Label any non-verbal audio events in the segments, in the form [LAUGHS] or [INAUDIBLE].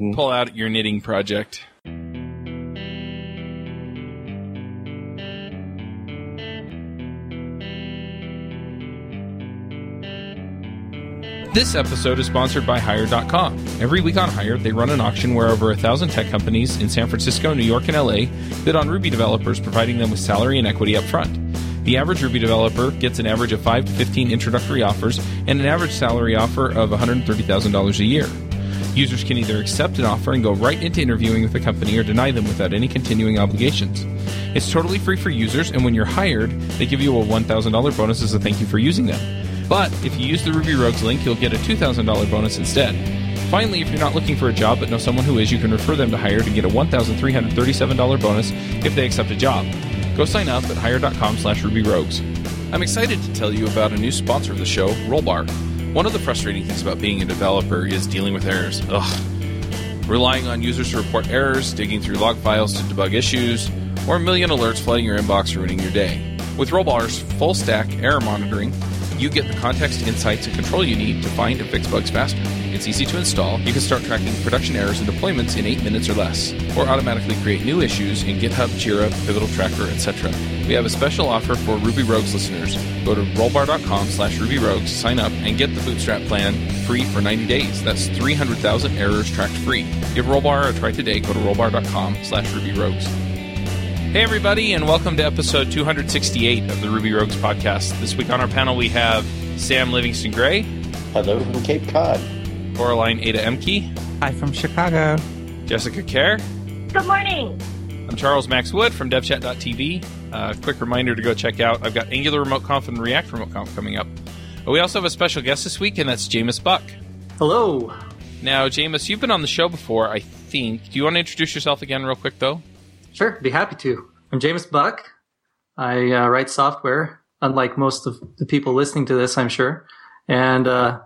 Mm-hmm. pull out your knitting project. This episode is sponsored by Hired.com. Every week on Hired, they run an auction where over a thousand tech companies in San Francisco, New York, and LA bid on Ruby developers, providing them with salary and equity up front. The average Ruby developer gets an average of 5 to 15 introductory offers and an average salary offer of $130,000 a year. Users can either accept an offer and go right into interviewing with the company or deny them without any continuing obligations. It's totally free for users, and when you're hired, they give you a $1,000 bonus as a thank you for using them. But if you use the Ruby Rogues link, you'll get a $2,000 bonus instead. Finally, if you're not looking for a job but know someone who is, you can refer them to Hired to get a $1,337 bonus if they accept a job. Go sign up at hired.com slash rubyrogues. I'm excited to tell you about a new sponsor of the show, Rollbar. One of the frustrating things about being a developer is dealing with errors. Ugh. Relying on users to report errors, digging through log files to debug issues, or a million alerts flooding your inbox ruining your day. With Rollbar's full stack error monitoring, you get the context, insights, and control you need to find and fix bugs faster. It's easy to install. You can start tracking production errors and deployments in 8 minutes or less, or automatically create new issues in GitHub, Jira, Pivotal Tracker, etc. We have a special offer for Ruby Rogues listeners. Go to rollbar.com slash rubyrogues, sign up, and get the Bootstrap plan free for 90 days. That's 300,000 errors tracked free. Give Rollbar a try today. Go to rollbar.com slash rubyrogues. Hey, everybody, and welcome to episode 268 of the Ruby Rogues podcast. This week on our panel, we have Sam Livingston Gray. Hello from Cape Cod. Coraline Ada Ehmke. Hi from Chicago. Jessica Kerr. Good morning. I'm Charles Max Wood from devchat.tv. Uh, quick reminder to go check out, I've got Angular Remote Conf and React Remote Conf coming up. But we also have a special guest this week, and that's Jamis Buck. Hello. Now, Jamis, you've been on the show before, I think. Do you want to introduce yourself again, real quick, though? Sure, be happy to. I'm Jamis Buck. I uh, write software, unlike most of the people listening to this, I'm sure. And uh,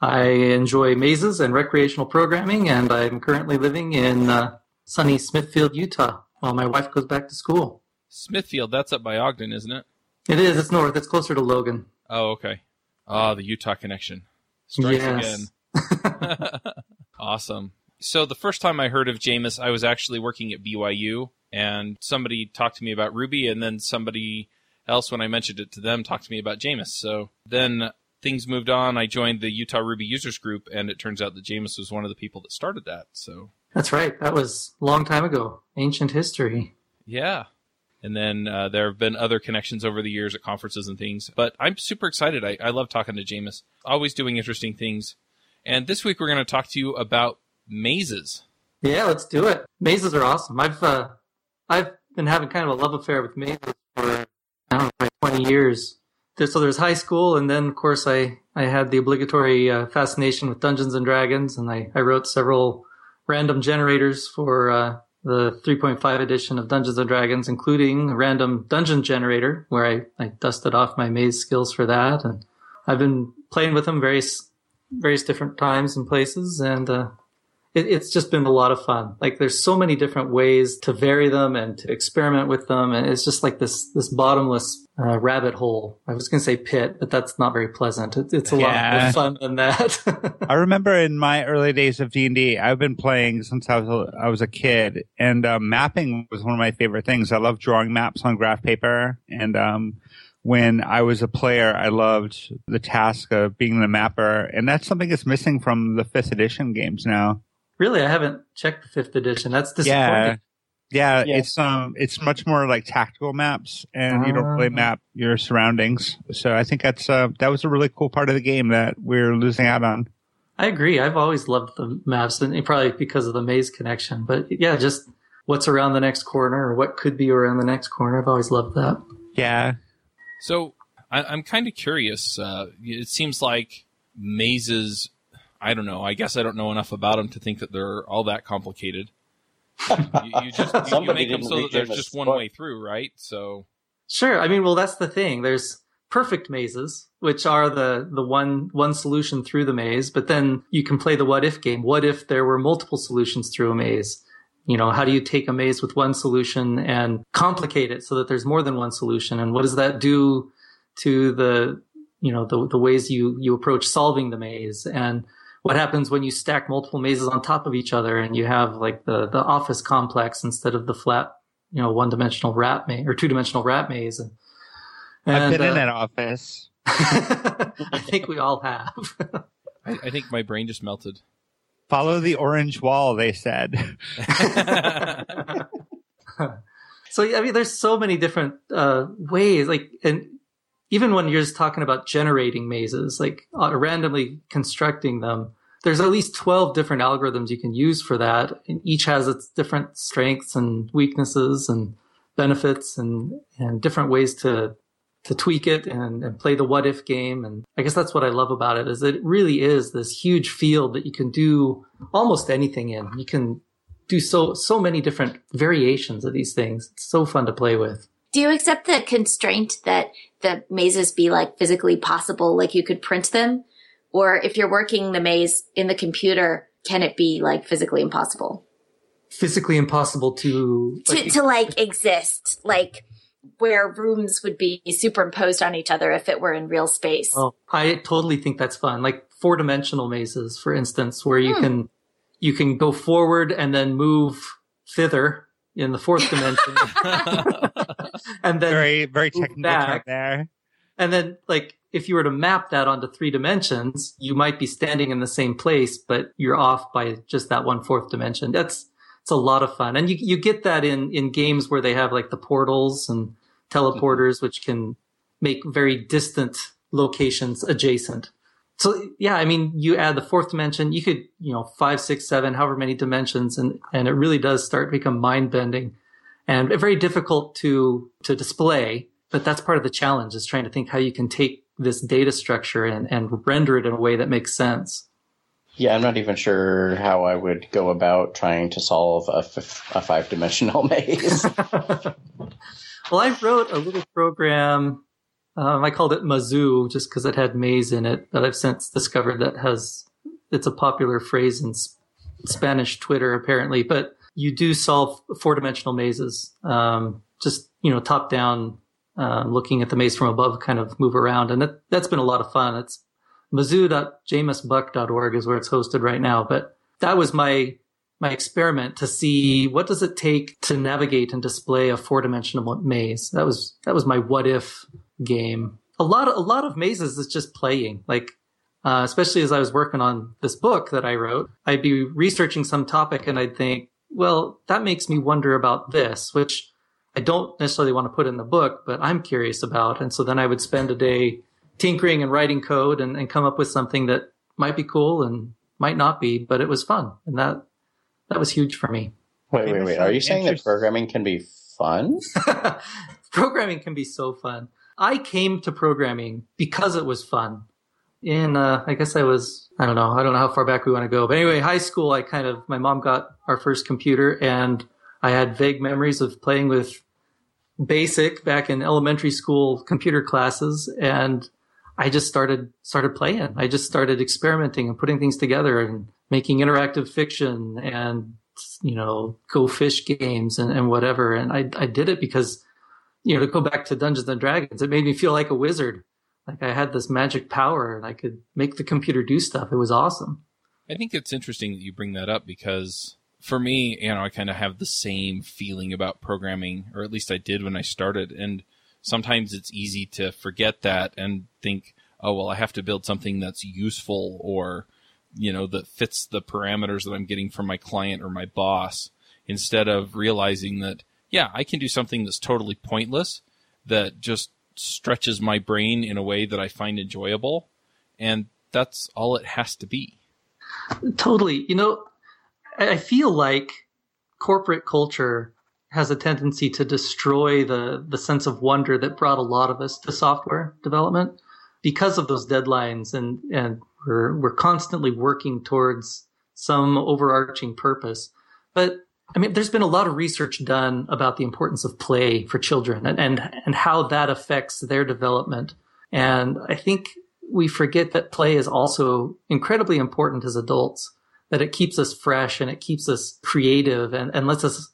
I enjoy mazes and recreational programming, and I'm currently living in uh, sunny Smithfield, Utah, while my wife goes back to school. Smithfield, that's up by Ogden, isn't it? It is. It's north. It's closer to Logan. Oh, okay. Ah, the Utah connection. Strikes Yes. again. [LAUGHS] [LAUGHS] awesome. So the first time I heard of Jamis, I was actually working at BYU, and somebody talked to me about Ruby, and then somebody else, when I mentioned it to them, talked to me about Jamis. So then things moved on. I joined the Utah Ruby users group, and it turns out that James was one of the people that started that. So That's right. That was a long time ago. Ancient history. yeah. And then uh, there have been other connections over the years at conferences and things. But I'm super excited. I, I love talking to Jamis, always doing interesting things. And this week we're going to talk to you about mazes. Yeah, let's do it. Mazes are awesome. I've uh, I've been having kind of a love affair with mazes for I don't know, like 20 years. There- So there's high school, and then of course I I had the obligatory uh, fascination with Dungeons and Dragons, and I I wrote several random generators for uh, the 3.5 edition of Dungeons and Dragons, including a random dungeon generator where I I dusted off my maze skills for that, and I've been playing with them various various different times and places, and uh, it, it's just been a lot of fun. Like there's so many different ways to vary them and to experiment with them, and it's just like this this bottomless uh, rabbit hole. I was going to say pit, but that's not very pleasant. It, it's a lot more fun than that. [LAUGHS] I remember in my early days of D and D, I've been playing since I was a, I was a kid, and uh, mapping was one of my favorite things. I love drawing maps on graph paper, and um, when I was a player, I loved the task of being the mapper, and that's something that's missing from the fifth edition games now. Really, I haven't checked the fifth edition. That's disappointing. Yeah, Yeah. it's um, it's much more like tactical maps, and you don't really Ah. map your surroundings. So I think that's uh, that was a really cool part of the game that we're losing out on. I agree. I've always loved the maps, and probably because of the maze connection. But yeah, just what's around the next corner, or what could be around the next corner. I've always loved that. Yeah, So I, I'm kind of curious. Uh, it seems like mazes. I don't know. I guess I don't know enough about them to think that they're all that complicated. you, you [LAUGHS] just you, you make them so that there's just one book. way through, right? So Sure. I mean, well, that's the thing. There's perfect mazes, which are the, the one, one solution through the maze, but then you can play the what if game. What if there were multiple solutions through a maze? You know, how do you take a maze with one solution and complicate it so that there's more than one solution? And what does that do to the, you know, the, the ways you, you approach solving the maze? And what happens when you stack multiple mazes on top of each other and you have like the, the office complex instead of the flat, you know, one dimensional rat maze or two dimensional rat maze. And, I've and, been in uh, that office. [LAUGHS] I think we all have. [LAUGHS] I, I think my brain just melted. Follow the orange wall, they said. [LAUGHS] so I mean, there's so many different uh, ways. Like, and even when you're just talking about generating mazes, like uh, randomly constructing them, there's at least 12 different algorithms you can use for that, and each has its different strengths and weaknesses and benefits and and different ways to to tweak it and, and play the what if game. And I guess that's what I love about it is it really is this huge field that you can do almost anything in. You can do so so many different variations of these things. It's so fun to play with. Do you accept the constraint that the mazes be like physically possible, like you could print them? Or if you're working the maze in the computer, can it be like physically impossible? Physically impossible to To, to like exist, like where rooms would be superimposed on each other if it were in real space. Oh, I totally think that's fun. Like four dimensional mazes, for instance, where you Hmm. can you can go forward and then move thither in the fourth dimension, [LAUGHS] [LAUGHS] and then Very, very technical back. there. and then like if you were to map that onto three dimensions, you might be standing in the same place, but you're off by just that one fourth dimension. That's it's a lot of fun, and you you get that in in games where they have like the portals and teleporters, which can make very distant locations adjacent. So yeah, I mean, you add the fourth dimension, you could you know five, six, seven, however many dimensions, and and it really does start to become mind bending and very difficult to to display. But that's part of the challenge is trying to think how you can take this data structure and, and render it in a way that makes sense. Yeah, I'm not even sure how I would go about trying to solve a, f- a five dimensional [LAUGHS] maze. [LAUGHS] well, I wrote a little program. Um, I called it Mazoo just because it had maze in it, but I've since discovered that has it's a popular phrase in Spanish Twitter apparently. But you do solve four dimensional mazes, um, just you know top down, um, looking at the maze from above, kind of move around, and that, that's been a lot of fun. It's mazoo.jamisbuck.org is where it's hosted right now, but that was my my experiment to see what does it take to navigate and display a four dimensional maze. That was that was my what if game. A lot of a lot of mazes is just playing. Like uh, especially as I was working on this book that I wrote, I'd be researching some topic and I'd think, well, that makes me wonder about this, which I don't necessarily want to put in the book, but I'm curious about. And so then I would spend a day tinkering and writing code and, and come up with something that might be cool and might not be, but it was fun. And that that was huge for me. wait, wait, wait. Are you saying that programming can be fun? [LAUGHS] programming can be so fun. I came to programming because it was fun. In uh, I guess I was I don't know I don't know how far back we want to go, but anyway, high school I kind of my mom got our first computer and I had vague memories of playing with basic back in elementary school computer classes and I just started started playing. I just started experimenting and putting things together and making interactive fiction and you know go fish games and, and whatever. And I I did it because you know to go back to Dungeons and Dragons, it made me feel like a wizard. Like I had this magic power and I could make the computer do stuff. It was awesome. I think it's interesting that you bring that up because for me, you know, I kind of have the same feeling about programming, or at least I did when I started. And sometimes it's easy to forget that and think, oh, well, I have to build something that's useful or, you know, that fits the parameters that I'm getting from my client or my boss instead of realizing that, yeah, I can do something that's totally pointless that just stretches my brain in a way that I find enjoyable. And that's all it has to be. Totally. You know, I feel like corporate culture has a tendency to destroy the, the sense of wonder that brought a lot of us to software development because of those deadlines and, and we're, we're constantly working towards some overarching purpose. But I mean, there's been a lot of research done about the importance of play for children and, and, and how that affects their development. And I think we forget that play is also incredibly important as adults, that it keeps us fresh and it keeps us creative and, and lets us,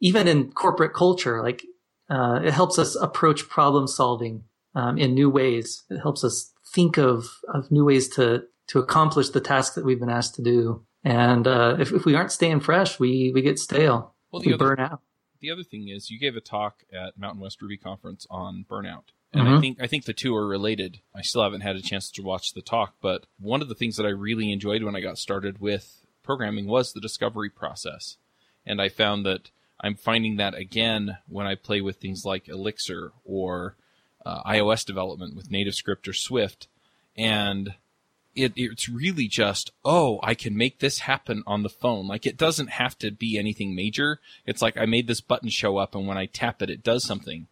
even in corporate culture, like, uh, it helps us approach problem solving, um, in new ways. It helps us think of, of new ways to, to accomplish the task that we've been asked to do. And uh, if, if we aren't staying fresh, we we get stale. Well, we other, burn out. the other thing is you gave a talk at Mountain West Ruby Conference on burnout. And I Mhm. think I think the two are related. I still haven't had a chance to watch the talk, but one of the things that I really enjoyed when I got started with programming was the discovery process. And I found that I'm finding that again when I play with things like Elixir or uh, iOS development with native script or Swift. And it, it's really just, oh, I can make this happen on the phone. Like it doesn't have to be anything major. It's like I made this button show up and when I tap it, it does something.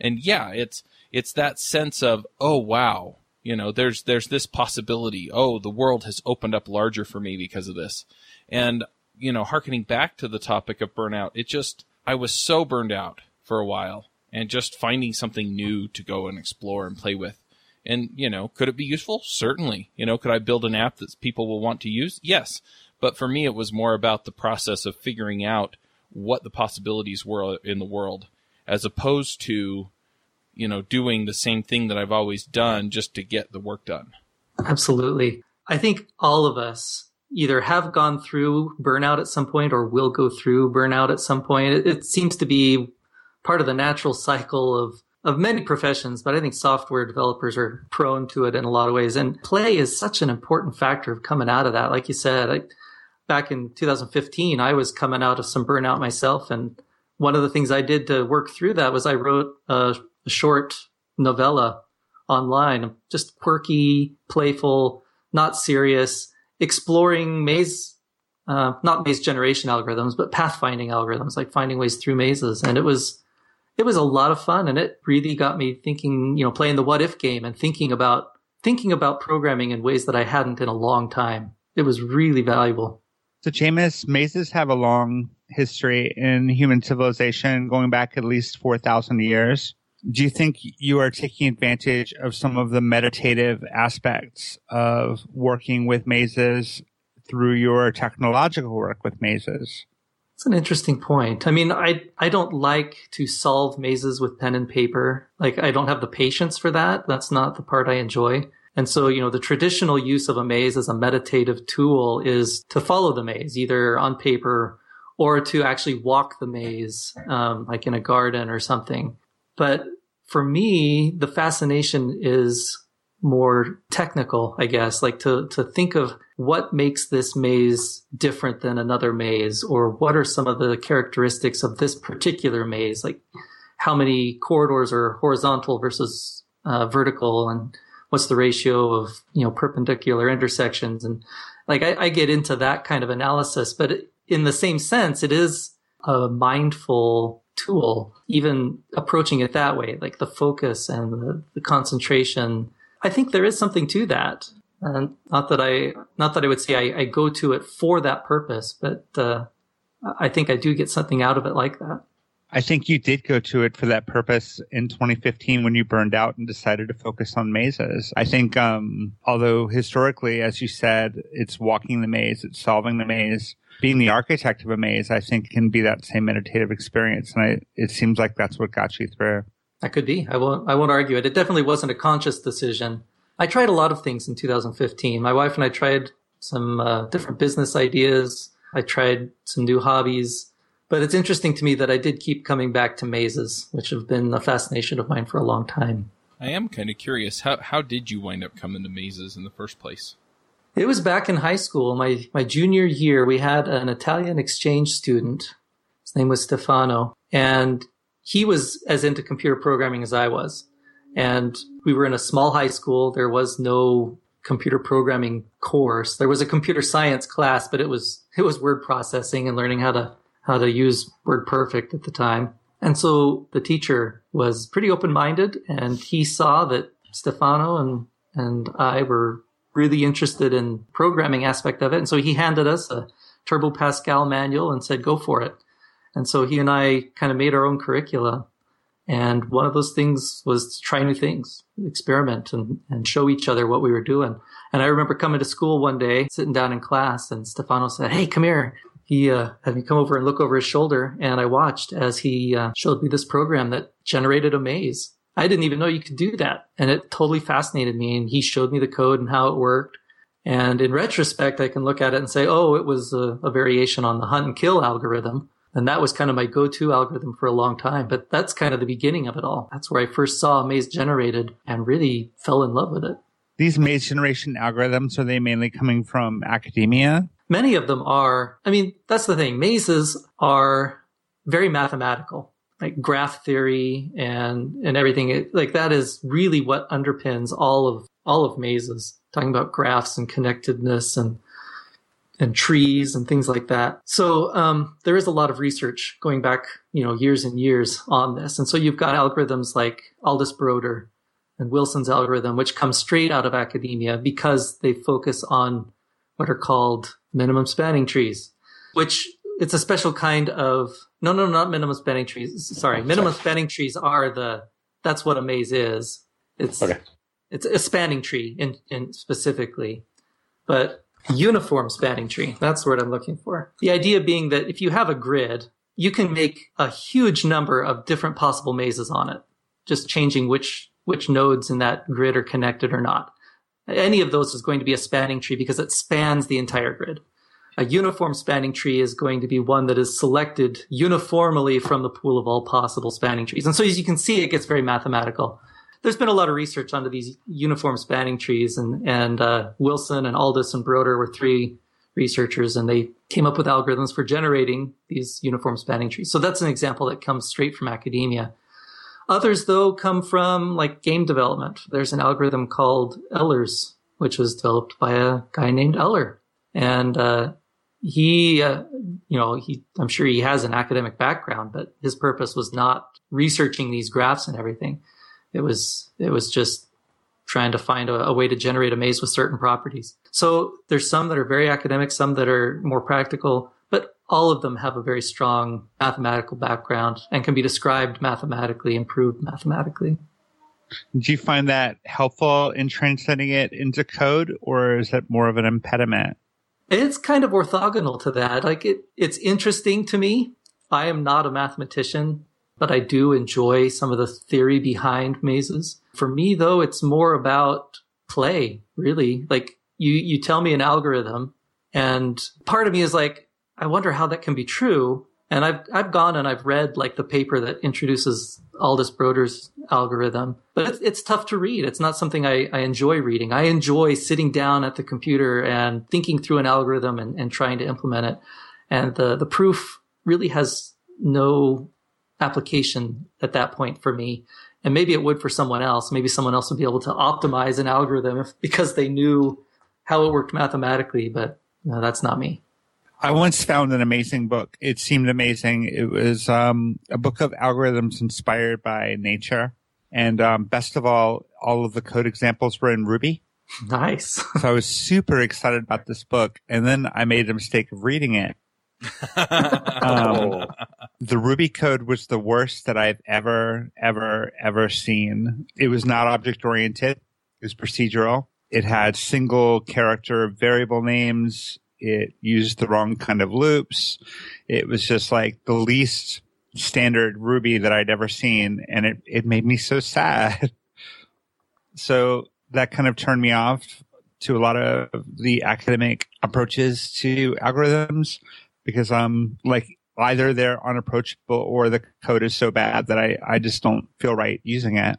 And yeah, it's, it's that sense of, oh wow, you know, there's, there's this possibility. Oh, the world has opened up larger for me because of this. And, you know, harkening back to the topic of burnout, it just, I was so burned out for a while and just finding something new to go and explore and play with. And, you know, could it be useful? Certainly. You know, could I build an app that people will want to use? Yes. But for me, it was more about the process of figuring out what the possibilities were in the world as opposed to, you know, doing the same thing that I've always done just to get the work done. Absolutely. I think all of us either have gone through burnout at some point or will go through burnout at some point. It, seems to be part of the natural cycle of of many professions, but I think software developers are prone to it in a lot of ways. And play is such an important factor of coming out of that. Like you said, I, back in 2015, I was coming out of some burnout myself. And one of the things I did to work through that was I wrote a, a short novella online, just quirky, playful, not serious, exploring maze, uh, not maze generation algorithms, but pathfinding algorithms, like finding ways through mazes. And it was, it was a lot of fun and it really got me thinking, you know, playing the what if game and thinking about, thinking about programming in ways that I hadn't in a long time. It was really valuable. So, Jamis, mazes have a long history in human civilization, going back at least 4,000 years. Do you think you are taking advantage of some of the meditative aspects of working with mazes through your technological work with mazes? That's an interesting point. I mean, I I don't like to solve mazes with pen and paper. Like I don't have the patience for that. That's not the part I enjoy. And so, you know, the traditional use of a maze as a meditative tool is to follow the maze, either on paper or to actually walk the maze, um, like in a garden or something. But for me, the fascination is more technical, I guess, like to, to think of what makes this maze different than another maze, or what are some of the characteristics of this particular maze, like how many corridors are horizontal versus uh, vertical, and what's the ratio of you know perpendicular intersections, and like I, I get into that kind of analysis, but in the same sense, it is a mindful tool, even approaching it that way, like the focus and the, the concentration. I think there is something to that. And not that I, not that I would say I, I go to it for that purpose, but uh, I think I do get something out of it like that. I think you did go to it for that purpose in 2015 when you burned out and decided to focus on mazes. I think, um, although historically, as you said, it's walking the maze, it's solving the maze, being the architect of a maze, I think can be that same meditative experience. And I, it seems like that's what got you through. That could be. I won't. I won't argue it. It definitely wasn't a conscious decision. I tried a lot of things in 2015. My wife and I tried some uh, different business ideas. I tried some new hobbies. But it's interesting to me that I did keep coming back to mazes, which have been a fascination of mine for a long time. I am kind of curious. How how did you wind up coming to mazes in the first place? It was back in high school, my my junior year. We had an Italian exchange student. His name was Stefano, and he was as into computer programming as I was. And we were in a small high school. There was no computer programming course. There was a computer science class, but it was it was word processing and learning how to how to use WordPerfect at the time. And so the teacher was pretty open-minded and he saw that Stefano and, and I were really interested in programming aspect of it. And so he handed us a Turbo Pascal manual and said, go for it. And so he and I kind of made our own curricula. And one of those things was to try new things, experiment and, and show each other what we were doing. And I remember coming to school one day, sitting down in class and Stefano said, Hey, come here he uh, had me come over and look over his shoulder, and I watched as he uh, showed me this program that generated a maze. I didn't even know you could do that, and it totally fascinated me. And he showed me the code and how it worked, And in retrospect, I can look at it and say, oh, it was a, a variation on the hunt and kill algorithm. And that was kind of my go-to algorithm for a long time. But that's kind of the beginning of it all. That's where I first saw maze generated and really fell in love with it. These maze generation algorithms, are they mainly coming from academia? Many of them are. I mean, that's the thing. Mazes are very mathematical, like graph theory and, and everything. It, like that is really what underpins all of, all of mazes, talking about graphs and connectedness and and trees and things like that. So um, there is a lot of research going back, you know, years and years on this. And so you've got algorithms like Aldous Broder and Wilson's algorithm, which come straight out of academia because they focus on what are called minimum spanning trees, which it's a special kind of no, no, not minimum spanning trees. Sorry, minimum spanning trees are the that's what a maze is. It's Okay. it's a spanning tree in, in specifically, but uniform spanning tree. That's what I'm looking for. The idea being that if you have a grid, you can make a huge number of different possible mazes on it, just changing which which nodes in that grid are connected or not. Any of those is going to be a spanning tree because it spans the entire grid. A uniform spanning tree is going to be one that is selected uniformly from the pool of all possible spanning trees. And so as you can see, it gets very mathematical. There's been a lot of research onto these uniform spanning trees and, and, uh, Wilson and Aldous and Broder were three researchers and they came up with algorithms for generating these uniform spanning trees. So that's an example that comes straight from academia. Others, though, come from like game development. There's an algorithm called Eller's, which was developed by a guy named Eller. And, uh, he, uh, you know, he, I'm sure he has an academic background, but his purpose was not researching these graphs and everything. It was, it was just trying to find a, a way to generate a maze with certain properties. So there's some that are very academic, some that are more practical, but all of them have a very strong mathematical background and can be described mathematically, improved mathematically. Did you find that helpful in translating it into code, or is that more of an impediment? It's kind of orthogonal to that. Like it, it's interesting to me. I am not a mathematician, but I do enjoy some of the theory behind mazes. For me, though, it's more about play, really. Like you, you tell me an algorithm and part of me is like, I wonder how that can be true. And I've, I've gone and I've read like the paper that introduces Aldous Broder's algorithm, but it's, it's tough to read. It's not something I, I enjoy reading. I enjoy sitting down at the computer and thinking through an algorithm and, and trying to implement it. And the, the proof really has no application at that point for me. And maybe it would for someone else. Maybe someone else would be able to optimize an algorithm if, because they knew how it worked mathematically, but no, that's not me. I once found an amazing book. It seemed amazing. It was um, a book of algorithms inspired by nature. And um, best of all, all of the code examples were in Ruby. [LAUGHS] Nice. So I was super excited about this book. And then I made the mistake of reading it. [LAUGHS] Um, the Ruby code was the worst that I've ever, ever, ever seen. It was not object oriented. It was procedural. It had single character variable names. It used the wrong kind of loops. It was just like the least standard Ruby that I'd ever seen. And it, it made me so sad. [LAUGHS] so that kind of turned me off to a lot of the academic approaches to algorithms because um like either they're unapproachable or the code is so bad that I, I just don't feel right using it.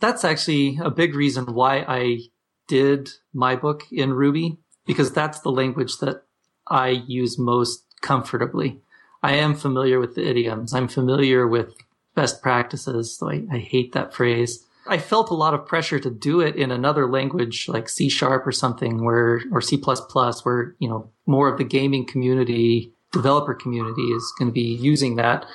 That's actually a big reason why I did my book in Ruby because that's the language that I use most comfortably. I am familiar with the idioms. I'm familiar with best practices. So I, I hate that phrase. I felt a lot of pressure to do it in another language like C sharp or something where, or C++ where, you know, more of the gaming community, developer community is going to be using that.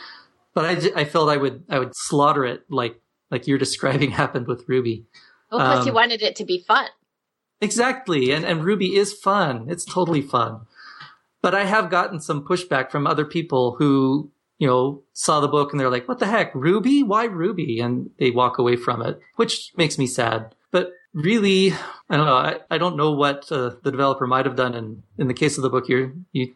But I, I felt I would, I would slaughter it like, like you're [LAUGHS] describing happened with Ruby. Well, plus you Um, wanted it to be fun. Exactly. And, and Ruby is fun. It's totally fun. But I have gotten some pushback from other people who, you know, saw the book and they're like, what the heck? Ruby? Why Ruby? And they walk away from it, which makes me sad. But really, I don't know. I, I don't know what uh, the developer might have done in, in the case of the book you you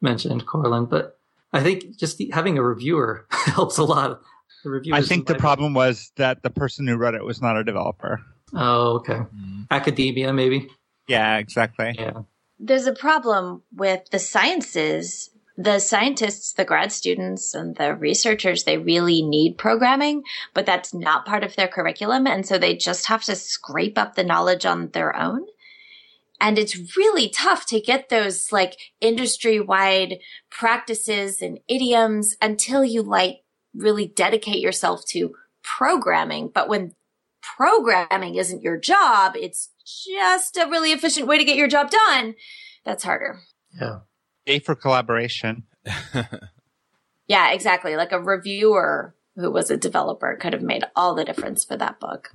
mentioned, Coraline, but I think just having a reviewer [LAUGHS] helps a lot. The I think the might- problem was that the person who wrote it was not a developer. Oh, okay. Mm-hmm. Academia, maybe. Yeah, exactly. Yeah. There's a problem with the sciences. The scientists, the grad students, and the researchers, they really need programming, but that's not part of their curriculum. And so they just have to scrape up the knowledge on their own. And it's really tough to get those like industry wide practices and idioms until you like really dedicate yourself to programming. But when programming isn't your job, it's just a really efficient way to get your job done. That's harder. Yeah. A for collaboration. [LAUGHS] Yeah, exactly. Like a reviewer who was a developer could have made all the difference for that book.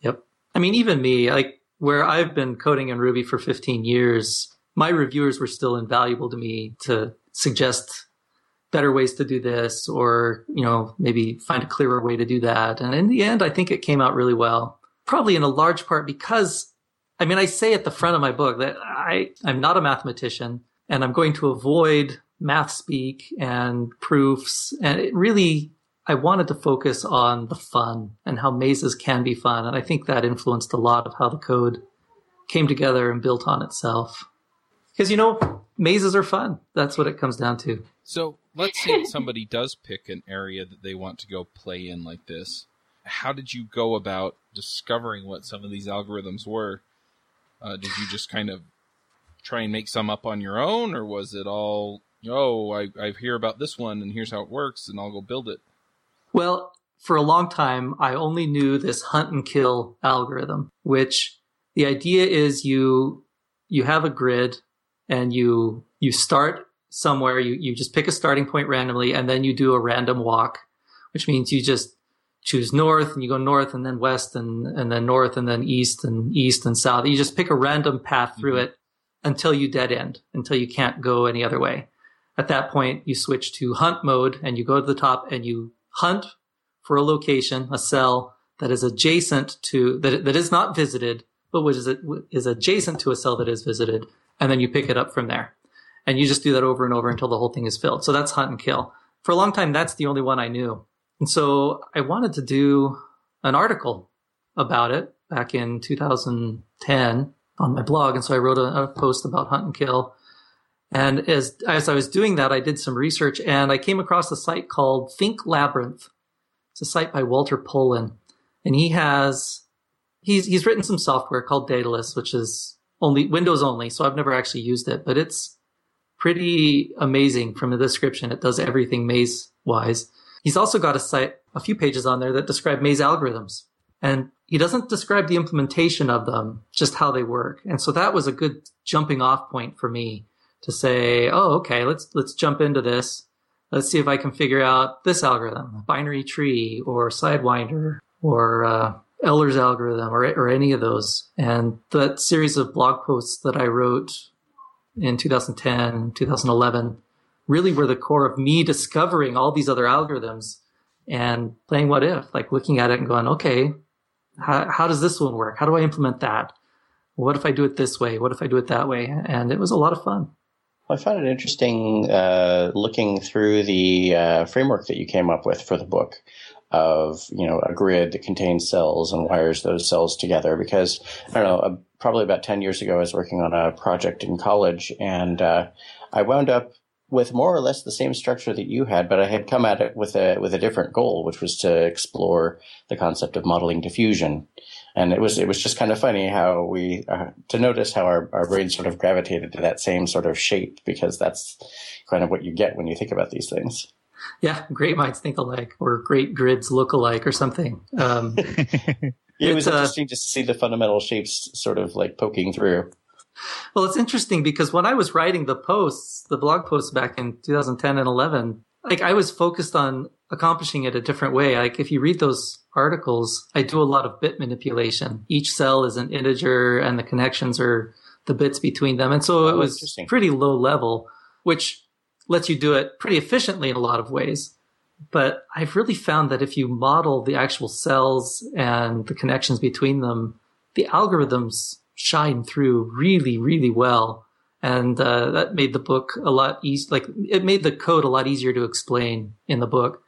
Yep. I mean, even me, like where I've been coding in Ruby for 15 years, my reviewers were still invaluable to me to suggest better ways to do this or, you know, maybe find a clearer way to do that. And in the end, I think it came out really well. Probably in a large part because, I mean, I say at the front of my book that I, I'm not a mathematician and I'm going to avoid math speak and proofs. And it really, I wanted to focus on the fun and how mazes can be fun. And I think that influenced a lot of how the code came together and built on itself. Because, you know, mazes are fun. That's what it comes down to. So let's say [LAUGHS] somebody does pick an area that they want to go play in like this. How did you go about discovering what some of these algorithms were? Uh, did you just kind of try and make some up on your own, or was it all, oh, I, I hear about this one and here's how it works and I'll go build it? Well, for a long time, I only knew this hunt and kill algorithm, which the idea is you you have a grid and you you start somewhere, you, you just pick a starting point randomly, and then you do a random walk, which means you just choose north and you go north and then west and, and then north and then east and east and south. You just pick a random path through mm-hmm. it until you dead end, until you can't go any other way. At that point, you switch to hunt mode and you go to the top and you hunt for a location, a cell that is adjacent to, that, that is not visited, but which is, is adjacent to a cell that is visited. And then you pick it up from there. And you just do that over and over until the whole thing is filled. So that's hunt and kill. For a long time, that's the only one I knew. And so I wanted to do an article about it back in 2010 on my blog. And so I wrote a, a post about hunt and kill. And as, as I was doing that, I did some research and I came across a site called Think Labyrinth. It's a site by Walter Pullen. And he has, he's, he's written some software called Daedalus, which is only Windows only. So I've never actually used it, but it's pretty amazing from the description. It does everything maze wise. He's also got a site, a few pages on there that describe maze algorithms. And he doesn't describe the implementation of them, just how they work. And so that was a good jumping off point for me to say, oh, okay, let's, let's jump into this. Let's see if I can figure out this algorithm, binary tree or Sidewinder or, uh, Eller's algorithm or, or any of those. And that series of blog posts that I wrote in 2010, 2011 really were the core of me discovering all these other algorithms and playing what if, like looking at it and going, okay, how, how does this one work? How do I implement that? What if I do it this way? What if I do it that way? And it was a lot of fun. I found it interesting uh, looking through the uh, framework that you came up with for the book of you know a grid that contains cells and wires those cells together because I don't know uh, probably about 10 years ago I was working on a project in college and uh, I wound up with more or less the same structure that you had but I had come at it with a with a different goal which was to explore the concept of modeling diffusion and it was it was just kind of funny how we uh, to notice how our, our brains sort of gravitated to that same sort of shape because that's kind of what you get when you think about these things yeah, great minds think alike, or great grids look alike, or something. Um, [LAUGHS] it was uh, interesting just to see the fundamental shapes sort of like poking through. Well, it's interesting because when I was writing the posts, the blog posts back in 2010 and 11, like I was focused on accomplishing it a different way. Like if you read those articles, I do a lot of bit manipulation. Each cell is an integer and the connections are the bits between them. And so it oh, was pretty low level, which lets you do it pretty efficiently in a lot of ways. But I've really found that if you model the actual cells and the connections between them, the algorithms shine through really, really well. And uh, that made the book a lot easier. Like it made the code a lot easier to explain in the book,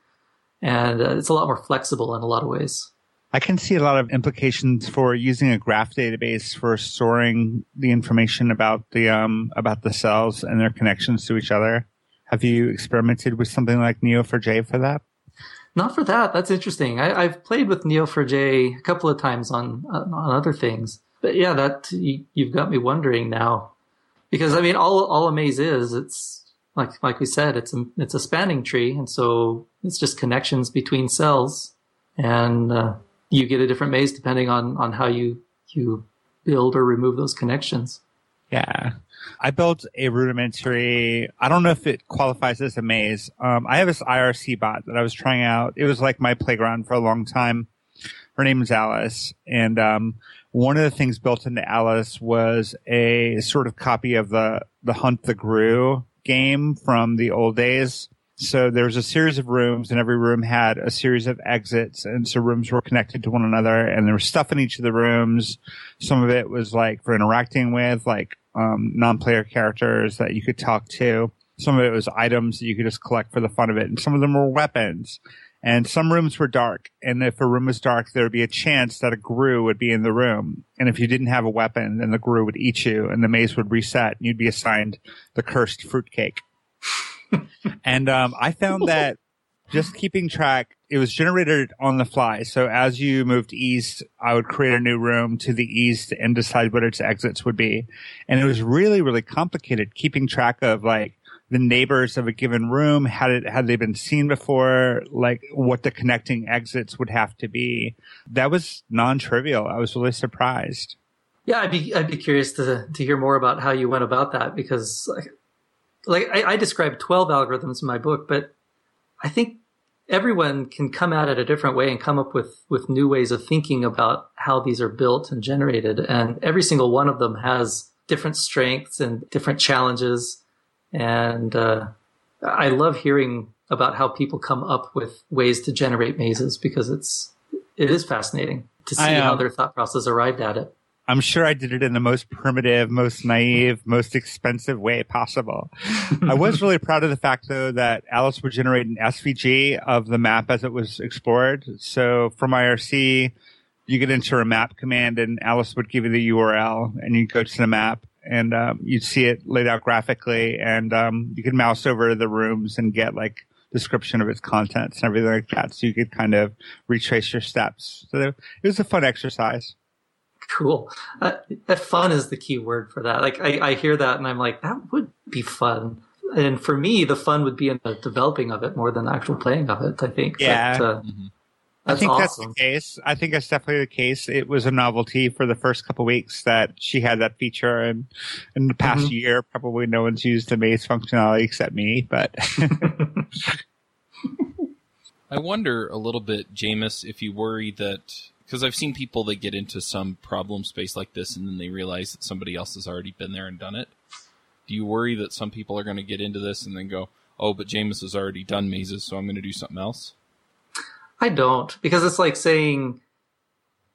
and uh, it's a lot more flexible in a lot of ways. I can see a lot of implications for using a graph database for storing the information about the um, about the cells and their connections to each other. Have you experimented with something like Neo4j for that? Not for that. That's interesting. I, have played with Neo4j a couple of times on on other things, but yeah, that you, you've got me wondering now, because I mean, all all a maze is it's like like we said, it's a it's a spanning tree, and so it's just connections between cells, and uh, you get a different maze depending on on how you you build or remove those connections. Yeah. I built a rudimentary, I don't know if it qualifies as a maze. Um, I have this IRC bot that I was trying out. It was like my playground for a long time. Her name is Alice. And, um, one of the things built into Alice was a sort of copy of the, the Hunt the Grue game from the old days. So there was a series of rooms and every room had a series of exits. And so rooms were connected to one another and there was stuff in each of the rooms. Some of it was like for interacting with like, um, non-player characters that you could talk to. Some of it was items that you could just collect for the fun of it. And some of them were weapons. And some rooms were dark. And if a room was dark, there would be a chance that a grue would be in the room. And if you didn't have a weapon, then the grue would eat you and the maze would reset and you'd be assigned the cursed fruitcake [LAUGHS] and um, I found that just keeping track, it was generated on the fly. So as you moved east, I would create a new room to the east and decide what its exits would be. And it was really, really complicated keeping track of like the neighbors of a given room. Had it, had they been seen before? Like what the connecting exits would have to be. That was non-trivial. I was really surprised. Yeah, I'd be I'd be curious to to hear more about how you went about that because like, I, I describe 12 algorithms in my book, but I think everyone can come at it a different way and come up with, with new ways of thinking about how these are built and generated. And every single one of them has different strengths and different challenges. And uh, I love hearing about how people come up with ways to generate mazes because it's it is fascinating to see how their thought process arrived at it. I'm sure I did it in the most primitive, most naive, most expensive way possible. I was [LAUGHS] really proud of the fact though that Alice would generate an SVG of the map as it was explored. So from IRC, you could enter a map command and Alice would give you the URL and you go to the map and um, you'd see it laid out graphically and um, you could mouse over the rooms and get like description of its contents and everything like that. So you could kind of retrace your steps. So it was a fun exercise cool. Uh, that fun is the key word for that. Like I, I hear that and I'm like, that would be fun. And for me, the fun would be in the developing of it more than the actual playing of it. I think. Yeah. But, uh, mm-hmm. I think awesome. that's the case. I think that's definitely the case. It was a novelty for the first couple weeks that she had that feature, and in the past mm-hmm. year, probably no one's used the maze functionality except me. But [LAUGHS] I wonder a little bit, Jamis, if you worry that because I've seen people that get into some problem space like this and then they realize that somebody else has already been there and done it. Do you worry that some people are going to get into this and then go, "Oh, but Jamis has already done mazes, so I'm going to do something else"? I don't because it's like saying,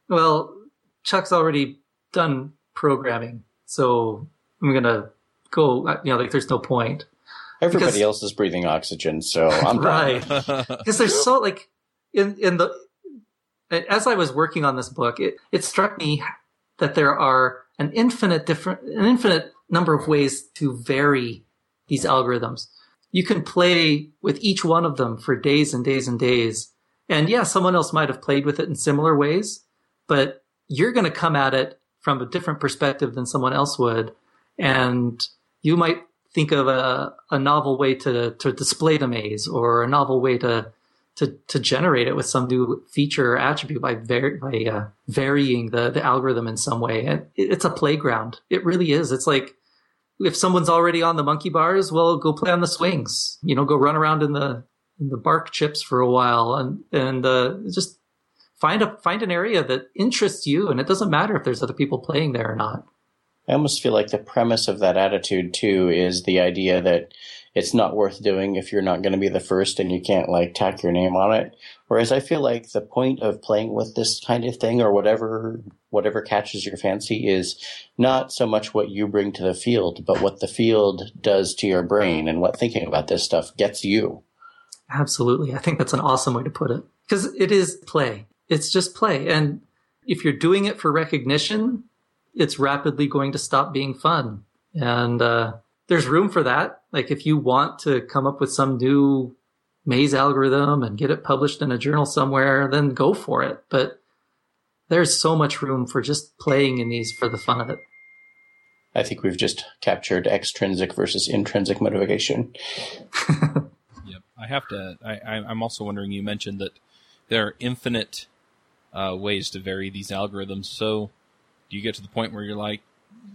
"Well, Chuck's already done programming, so I'm going to go." You know, like there's no point. Everybody because, else is breathing oxygen, so I'm [LAUGHS] right. because there's so like in in the as I was working on this book, it, it struck me that there are an infinite different, an infinite number of ways to vary these algorithms. You can play with each one of them for days and days and days. And yeah, someone else might have played with it in similar ways, but you're going to come at it from a different perspective than someone else would. And you might think of a, a novel way to, to display the maze or a novel way to to to generate it with some new feature or attribute by var- by uh, varying the the algorithm in some way. And it, it's a playground. It really is. It's like if someone's already on the monkey bars, well, go play on the swings. You know, go run around in the the bark chips for a while, and and uh, just find a find an area that interests you. And it doesn't matter if there's other people playing there or not. I almost feel like the premise of that attitude too is the idea that it's not worth doing if you're not going to be the first and you can't like tack your name on it. Whereas I feel like the point of playing with this kind of thing or whatever whatever catches your fancy is not so much what you bring to the field, but what the field does to your brain and what thinking about this stuff gets you. Absolutely. I think that's an awesome way to put it. Because it is play. it's just play. And if you're doing it for recognition, it's rapidly going to stop being fun. And uh, there's room for that. Like if you want to come up with some new maze algorithm and get it published in a journal somewhere, then go for it. But there's so much room for just playing in these for the fun of it. I think we've just captured extrinsic versus intrinsic motivation. [LAUGHS] I have to. I, I'm also wondering. You mentioned that there are infinite uh, ways to vary these algorithms. So, do you get to the point where you're like,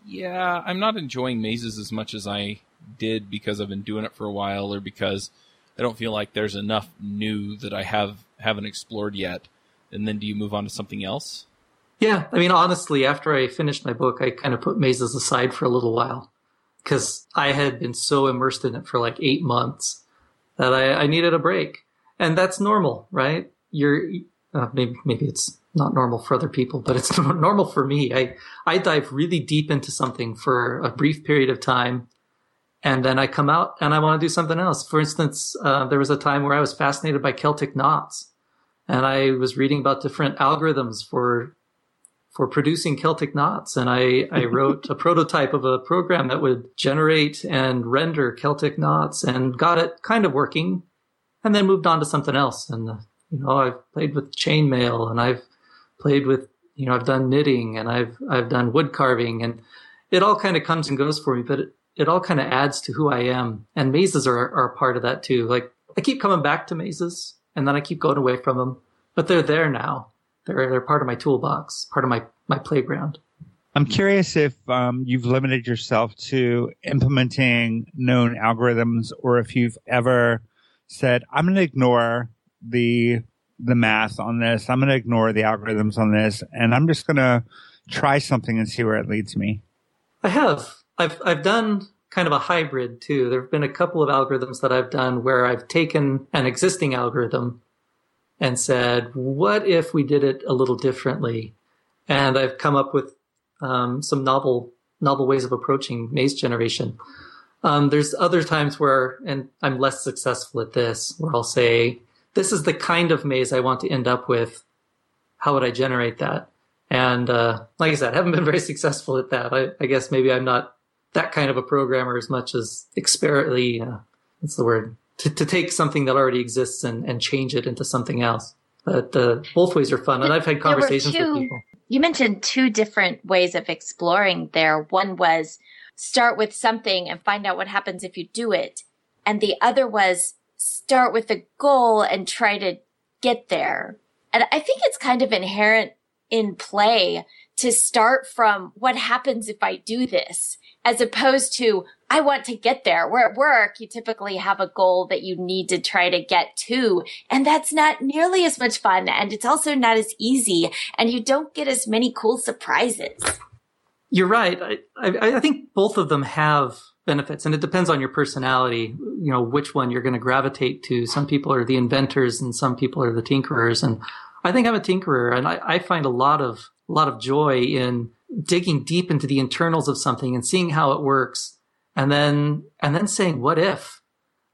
yeah, I'm not enjoying mazes as much as I did because I've been doing it for a while, or because I don't feel like there's enough new that I have haven't explored yet. And then do you move on to something else? Yeah, I mean, honestly, after I finished my book, I kind of put mazes aside for a little while because I had been so immersed in it for like eight months that I, I needed a break, and that's normal, right? You're uh, maybe maybe it's not normal for other people, but it's [LAUGHS] normal for me. I I dive really deep into something for a brief period of time, and then I come out and I want to do something else. For instance, uh, there was a time where I was fascinated by Celtic knots, and I was reading about different algorithms for for producing Celtic knots. And I, I wrote a [LAUGHS] prototype of a program that would generate and render Celtic knots and got it kind of working and then moved on to something else. And, you know, I've played with chainmail and I've played with, you know, I've done knitting and I've, I've done wood carving and it all kind of comes and goes for me, but it, it all kind of adds to who I am. And mazes are, are part of that too. Like I keep coming back to mazes and then I keep going away from them, but they're there now. They're they're part of my toolbox, part of my my playground. I'm curious if um, you've limited yourself to implementing known algorithms, or if you've ever said, "I'm going to ignore the the math on this. I'm going to ignore the algorithms on this, and I'm just going to try something and see where it leads me." I have. I've I've done kind of a hybrid too. There have been a couple of algorithms that I've done where I've taken an existing algorithm and said, what if we did it a little differently? And I've come up with um, some novel novel ways of approaching maze generation. Um, there's other times where, and I'm less successful at this, where I'll say, this is the kind of maze I want to end up with. How would I generate that? And uh, like I said, I haven't been very [LAUGHS] successful at that. I, I, guess maybe I'm not that kind of a programmer as much as experimentally, uh, what's the word? To, to take something that already exists and, and change it into something else. But uh, both ways are fun, and I've had conversations two, with people. You mentioned two different ways of exploring there. One was start with something and find out what happens if you do it, and the other was start with a goal and try to get there. And I think it's kind of inherent in play to start from what happens if I do this as opposed to I want to get there. Where at work, you typically have a goal that you need to try to get to. And that's not nearly as much fun. And it's also not as easy. And you don't get as many cool surprises. You're right. I, I, I think both of them have benefits and it depends on your personality, you know, which one you're going to gravitate to. Some people are the inventors and some people are the tinkerers. And I think I'm a tinkerer and I, I find a lot of, a lot of joy in digging deep into the internals of something and seeing how it works and then and then saying what if?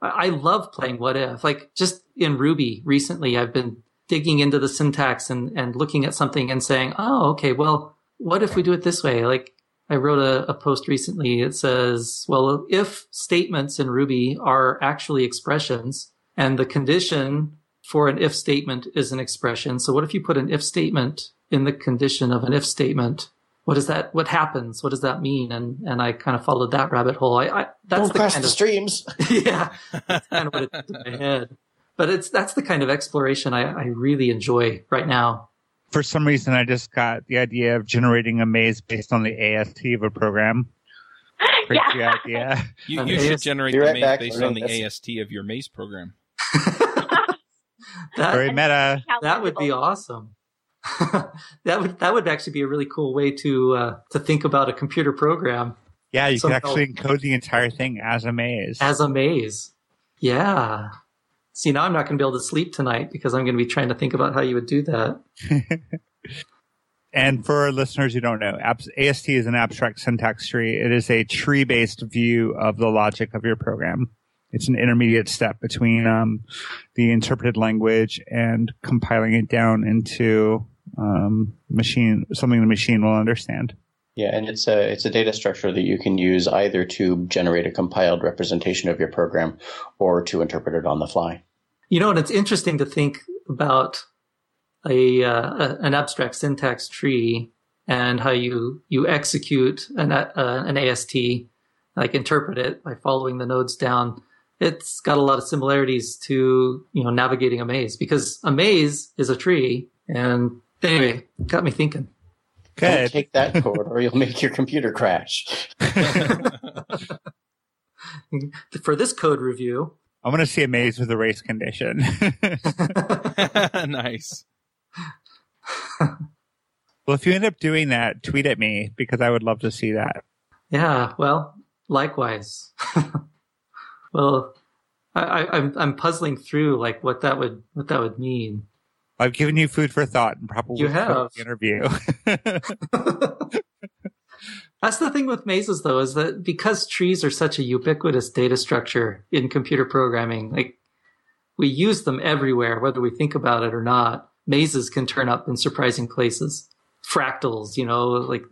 I, love playing what if. Like just in ruby recently i've been digging into the syntax and and looking at something and saying oh okay well what if we do it this way? Like i wrote a, a post recently. It says well if statements in ruby are actually expressions and the condition for an if statement is an expression so what if you put an if statement in the condition of an if statement what is that? What happens? What does that mean? And and I kind of followed that rabbit hole. I, I that's Don't the cross kind the of, streams. [LAUGHS] yeah, that's kind of what it did in my head. But it's that's the kind of exploration I, I really enjoy right now. For some reason, I just got the idea of generating a maze based on the AST of a program. [LAUGHS] Crazy yeah. idea. [LAUGHS] You, you should generate the right maze based on the AST of your maze program. that, Very meta. That would be awesome. [LAUGHS] that would that would actually be a really cool way to uh, to think about a computer program. Yeah, you Somehow, could actually encode the entire thing as a maze. As a maze. Yeah. See, now I'm not going to be able to sleep tonight because I'm going to be trying to think about how you would do that. [LAUGHS] and for listeners who don't know, AST is an abstract syntax tree. It is a tree based view of the logic of your program. it's an intermediate step between um, the interpreted language and compiling it down into um, machine something the machine will understand. Yeah, and it's a it's a data structure that you can use either to generate a compiled representation of your program or to interpret it on the fly. You know, and it's interesting to think about a, uh, an abstract syntax tree and how you you execute an uh, an AST, like interpret it by following the nodes down. It's got a lot of similarities to you know navigating a maze because a maze is a tree. And anyway, got me thinking. Don't take that code, or you'll make your computer crash. [LAUGHS] For this code review, I'm going to see a maze with a race condition. [LAUGHS] [LAUGHS] nice. well, if you end up doing that, tweet at me because I would love to see that. Yeah, well, likewise. well, I, I, I'm I'm puzzling through like what that would what that would mean. I've given you food for thought and probably You have. the interview. [LAUGHS] [LAUGHS] That's the thing with mazes, though, is that because trees are such a ubiquitous data structure in computer programming, like we use them everywhere, whether we think about it or not. Mazes can turn up in surprising places. Fractals, you know, like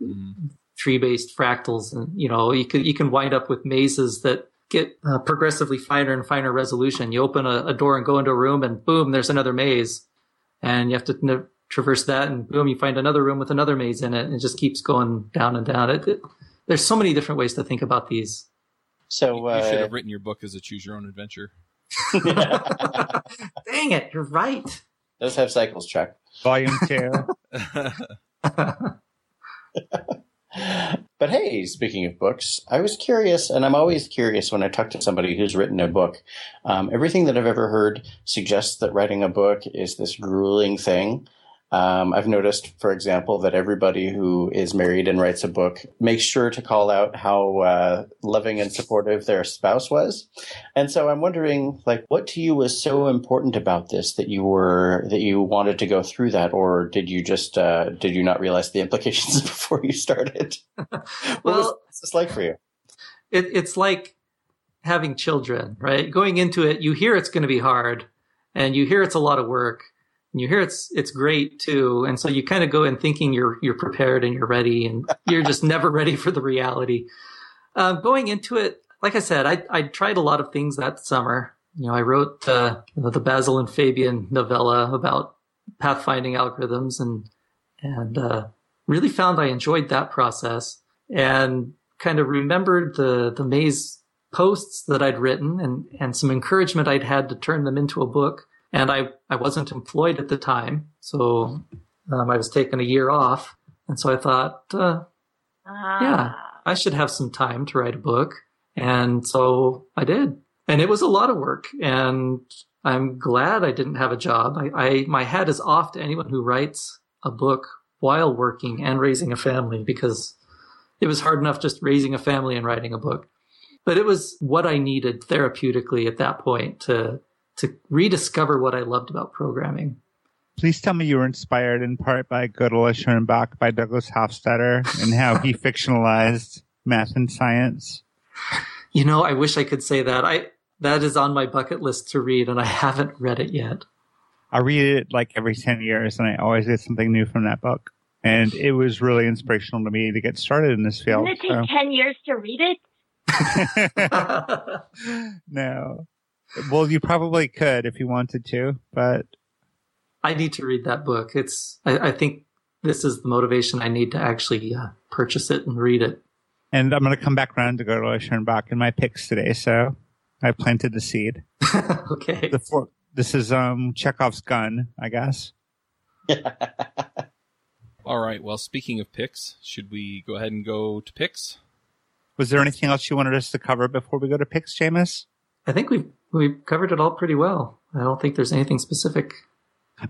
tree-based fractals, and you know, you can you can wind up with mazes that get uh, progressively finer and finer resolution. You open a, a door and go into a room, and boom, there's another maze, and you have to n- traverse that, and boom, you find another room with another maze in it, and it just keeps going down and down. It, it, there's so many different ways to think about these. So you should uh, have written your book as a choose your own adventure. [LAUGHS] Dang it, you're right. does have cycles, Chuck. Volume two. [LAUGHS] [LAUGHS] But hey, speaking of books, I was curious, and I'm always curious when I talk to somebody who's written a book. Um, everything that I've ever heard suggests that writing a book is this grueling thing. Um, I've noticed, for example, that everybody who is married and writes a book makes sure to call out how uh, loving and supportive their spouse was. And so I'm wondering, like, what to you was so important about this that you were that you wanted to go through that, or did you just uh, did you not realize the implications [LAUGHS] before you started? what was Well- this like for you? it, it's like having children, right? Going into it, you hear it's going to be hard, and you hear it's a lot of work, and you hear it's it's great too, and so you kind of go in thinking you're you're prepared and you're ready, and you're just never ready for the reality. Um, going into it, like I said, I I tried a lot of things that summer. You know, I wrote uh, the Basil and Fabian novella about pathfinding algorithms, and and uh, really found I enjoyed that process, and kind of remembered the the maze posts that I'd written and and some encouragement I'd had to turn them into a book. And I I wasn't employed at the time, so um, I was taking a year off, and so I thought, uh, Yeah. I should have some time to write a book, and so I did. And it was a lot of work, and I'm glad I didn't have a job. I, I my hat is off to anyone who writes a book while working and raising a family because it was hard enough just raising a family and writing a book. But it was what I needed therapeutically at that point to to rediscover what I loved about programming. Please tell me you were inspired in part by Gödel, Escher, Bach by Douglas Hofstadter and how he [LAUGHS] fictionalized math and science. You know, I wish I could say that. I that is on my bucket list to read, and I haven't read it yet. I read it like every 10 years and I always get something new from that book. And it was really inspirational to me to get started in this field. Didn't it take so- 10 years to read it? [LAUGHS] [LAUGHS] no. Well, you probably could if you wanted to, but I need to read that book. It's I, I think this is the motivation I need to actually uh, purchase it and read it. and I'm going to come back around to Gödel Schoenbach in my picks today. So I planted the seed. [LAUGHS] okay. The four, this is um Chekhov's gun, I guess. [LAUGHS] All right. Well, speaking of picks, should we go ahead and go to picks? Was there anything else you wanted us to cover before we go to picks, Jamis? I think we've we've covered it all pretty well. I don't think there's anything specific.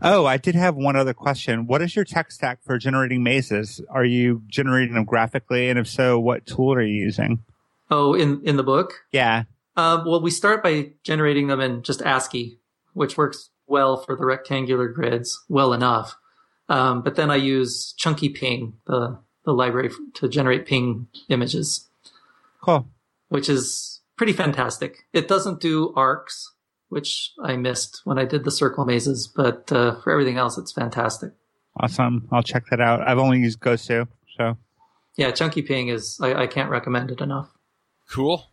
Oh, I did have one other question. What is your tech stack for generating mazes? Are you generating them graphically? And if so, what tool are you using? Oh, in in the book, Yeah. Um, well, we start by generating them in just ASCII, which works well for the rectangular grids, well enough. Um, but then I use ChunkyPNG, the the library to generate PNG images, Cool. which is pretty fantastic. It doesn't do arcs, which I missed when I did the circle mazes, but uh, for everything else, it's fantastic. Awesome. I'll check that out. I've only used Gosu, so. Yeah, ChunkyPNG is, I, I can't recommend it enough. Cool.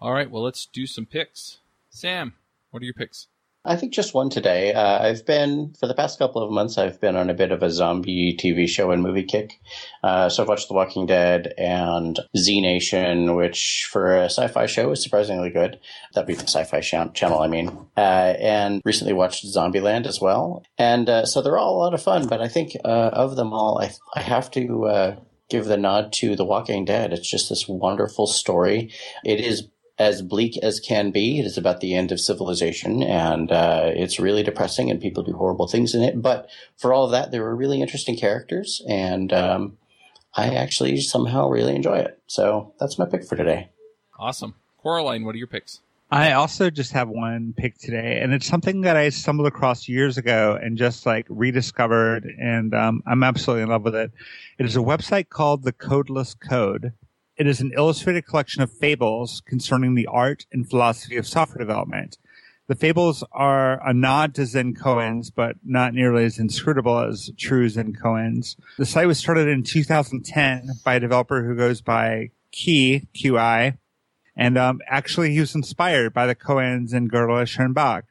All right, well, let's do some picks. Sam, what are your picks? I think just one today. Uh, I've been, for the past couple of months, I've been on a bit of a zombie TV show and movie kick. Uh, so I've watched The Walking Dead and Z Nation, which for a sci fi show is surprisingly good. That'd be the sci fi sh- channel, I mean. Uh, and recently watched Zombieland as well. And uh, so they're all a lot of fun, but I think uh, of them all, I, I have to uh, give the nod to The Walking Dead. It's just this wonderful story. It is as bleak as can be. It is about the end of civilization, and uh, it's really depressing, and people do horrible things in it. But for all of that, there were really interesting characters, and um, I actually somehow really enjoy it. So that's my pick for today. Awesome. Coraline, what are your picks? I also just have one pick today, and it's something that I stumbled across years ago and just like rediscovered, and um, I'm absolutely in love with it. It is a website called The Codeless Code. It is an illustrated collection of fables concerning the art and philosophy of software development. The fables are a nod to Zen koans, but not nearly as inscrutable as true Zen koans. The site was started in 2010 by a developer who goes by Key, QI, and um, actually, he was inspired by the koans and Gödel, Escher, Bach.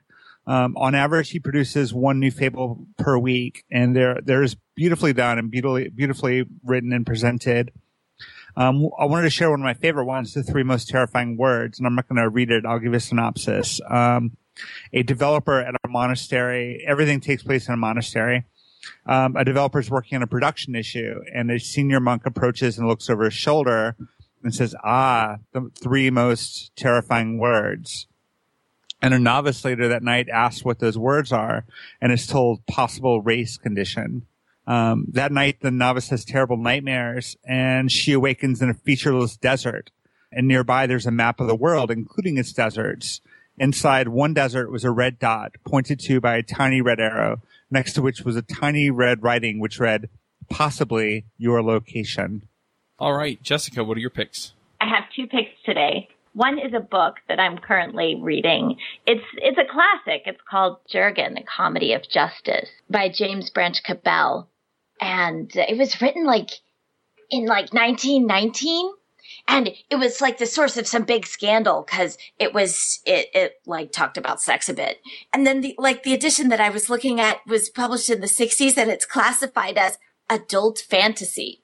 Um, on average, he produces one new fable per week, and they're they're beautifully done and beautifully beautifully written and presented. Um, I wanted to share one of my favorite ones, the three most terrifying words, and I'm not going to read it. I'll give you a synopsis. Um, a developer at a monastery. Everything takes place in a monastery. Um, a developer is working on a production issue, and a senior monk approaches and looks over his shoulder and says, "Ah, the three most terrifying words." And a novice later that night asks what those words are, and is told possible race condition. Um, that night, the novice has terrible nightmares, and she awakens in a featureless desert. And nearby, there's a map of the world, including its deserts. Inside one desert was a red dot pointed to by a tiny red arrow, next to which was a tiny red writing which read, possibly your location. All right, Jessica, what are your picks? I have two picks today. One is a book that I'm currently reading. It's it's a classic. It's called Jurgen, a Comedy of Justice by James Branch Cabell. And it was written like in like 1919 and it was like the source of some big scandal because it was it, it like talked about sex a bit and then the like the edition that i was looking at was published in the 60s and it's classified as adult fantasy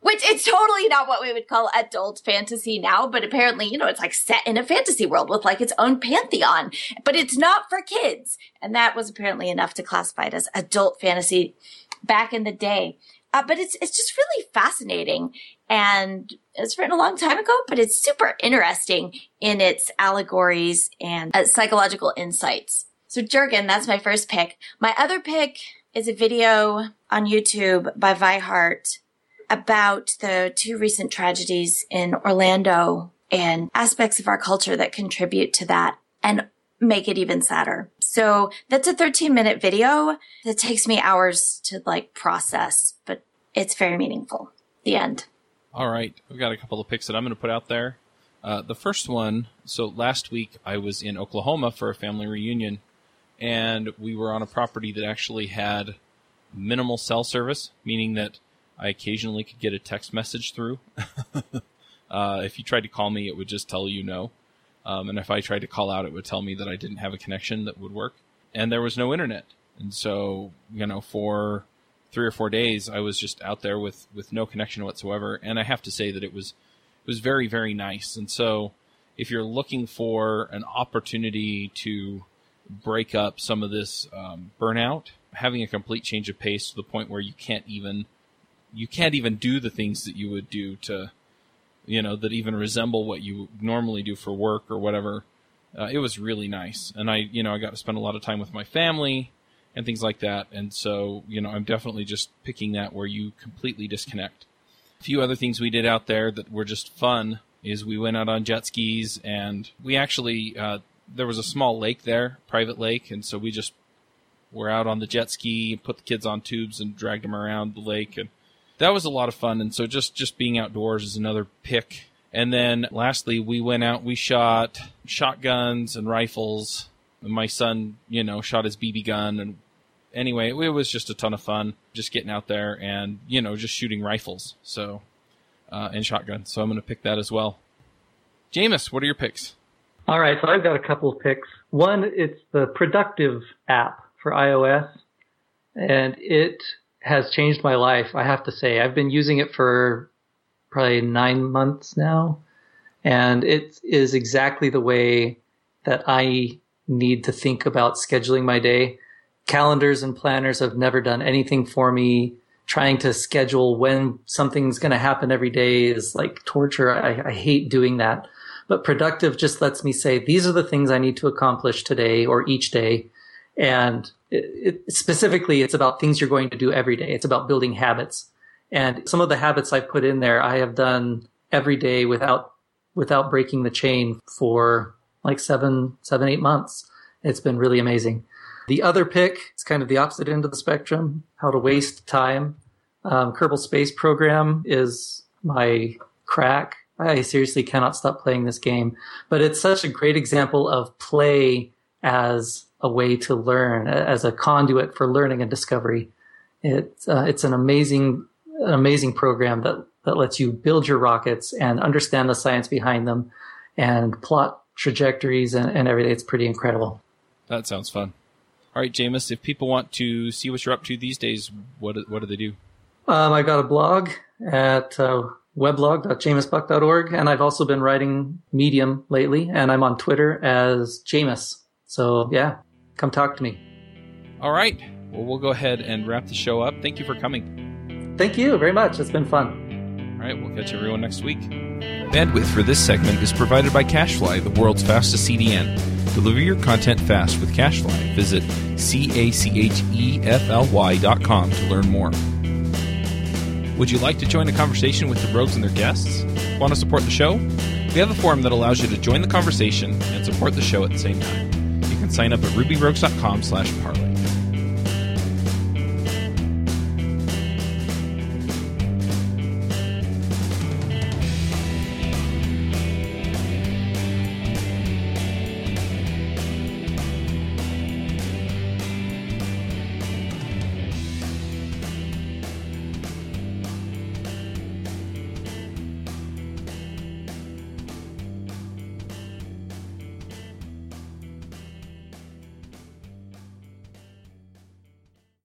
which it's totally not what we would call adult fantasy now, but apparently, you know, it's like set in a fantasy world with like its own pantheon, but it's not for kids. And that was apparently enough to classify it as adult fantasy back in the day. Uh, but it's, it's just really fascinating and it's written a long time ago, but it's super interesting in its allegories and uh, psychological insights. So Jurgen, that's my first pick. My other pick is a video on YouTube by Vi Hart about the two recent tragedies in Orlando and aspects of our culture that contribute to that and make it even sadder. So that's a 13 minute video that takes me hours to like process, but it's very meaningful. The end. All right. We've got a couple of picks that I'm going to put out there. Uh, the first one, so last week I was in Oklahoma for a family reunion, and we were on a property that actually had minimal cell service, meaning that I occasionally could get a text message through. [LAUGHS] uh, if you tried to call me, it would just tell you no. Um, and if I tried to call out, it would tell me that I didn't have a connection that would work. And there was no internet. And so, you know, for three or four days, I was just out there with, with no connection whatsoever. And I have to say that it was, it was very, very nice. And so if you're looking for an opportunity to break up some of this um, burnout, having a complete change of pace to the point where you can't even you can't even do the things that you would do to, you know, that even resemble what you normally do for work or whatever. Uh, it was really nice, and I, you know, I got to spend a lot of time with my family and things like that. And so, you know, I'm definitely just picking that where you completely disconnect. A few other things we did out there that were just fun is we went out on jet skis and we actually uh, there was a small lake there, private lake, and so we just were out on the jet ski, put the kids on tubes, and dragged them around the lake, and that was a lot of fun. And so just just being outdoors is another pick. And then lastly, we went out, we shot shotguns and rifles. My son, you know, shot his BB gun. And anyway, it was just a ton of fun just getting out there and, you know, just shooting rifles. So, uh, and shotguns. So I'm going to pick that as well. Jamis, what are your picks? All right, so I've got a couple of picks. One, it's the Productive app for iOS, and it has changed my life. I have to say, I've been using it for probably nine months now, and it is exactly the way that I need to think about scheduling my day. Calendars and planners have never done anything for me. Trying to schedule when something's going to happen every day is like torture. I, I hate doing that. But productive just lets me say, these are the things I need to accomplish today or each day. And it, it, specifically, it's about things you're going to do every day. It's about building habits. And some of the habits I've put in there, I have done every day without, without breaking the chain for like seven, seven, eight months. It's been really amazing. The other pick it's kind of the opposite end of the spectrum, how to waste time. Um, Kerbal Space Program is my crack. I seriously cannot stop playing this game. But it's such a great example of play as a way to learn, as a conduit for learning and discovery. It's uh, it's an amazing an amazing program that that lets you build your rockets and understand the science behind them and plot trajectories and, and everything. It's pretty incredible. That sounds fun. All right, Jamis, if people want to see what you're up to these days, what what do they do? Um, I've got a blog at uh, weblog.jamisbuck.org. And I've also been writing Medium lately, and I'm on Twitter as Jamis. So yeah, come talk to me. All right. Well, we'll go ahead and wrap the show up. Thank you for coming. Thank you very much. It's been fun. All right. We'll catch everyone next week. Bandwidth for this segment is provided by CacheFly, the world's fastest CDN. Deliver your content fast with CacheFly. Visit C-A-C-H-E-F-L-Y dot com to learn more. Would you like to join a conversation with the Rogues and their guests? Want to support the show? We have a forum that allows you to join the conversation and support the show at the same time. Sign up at rubyrogues.com slash parlay.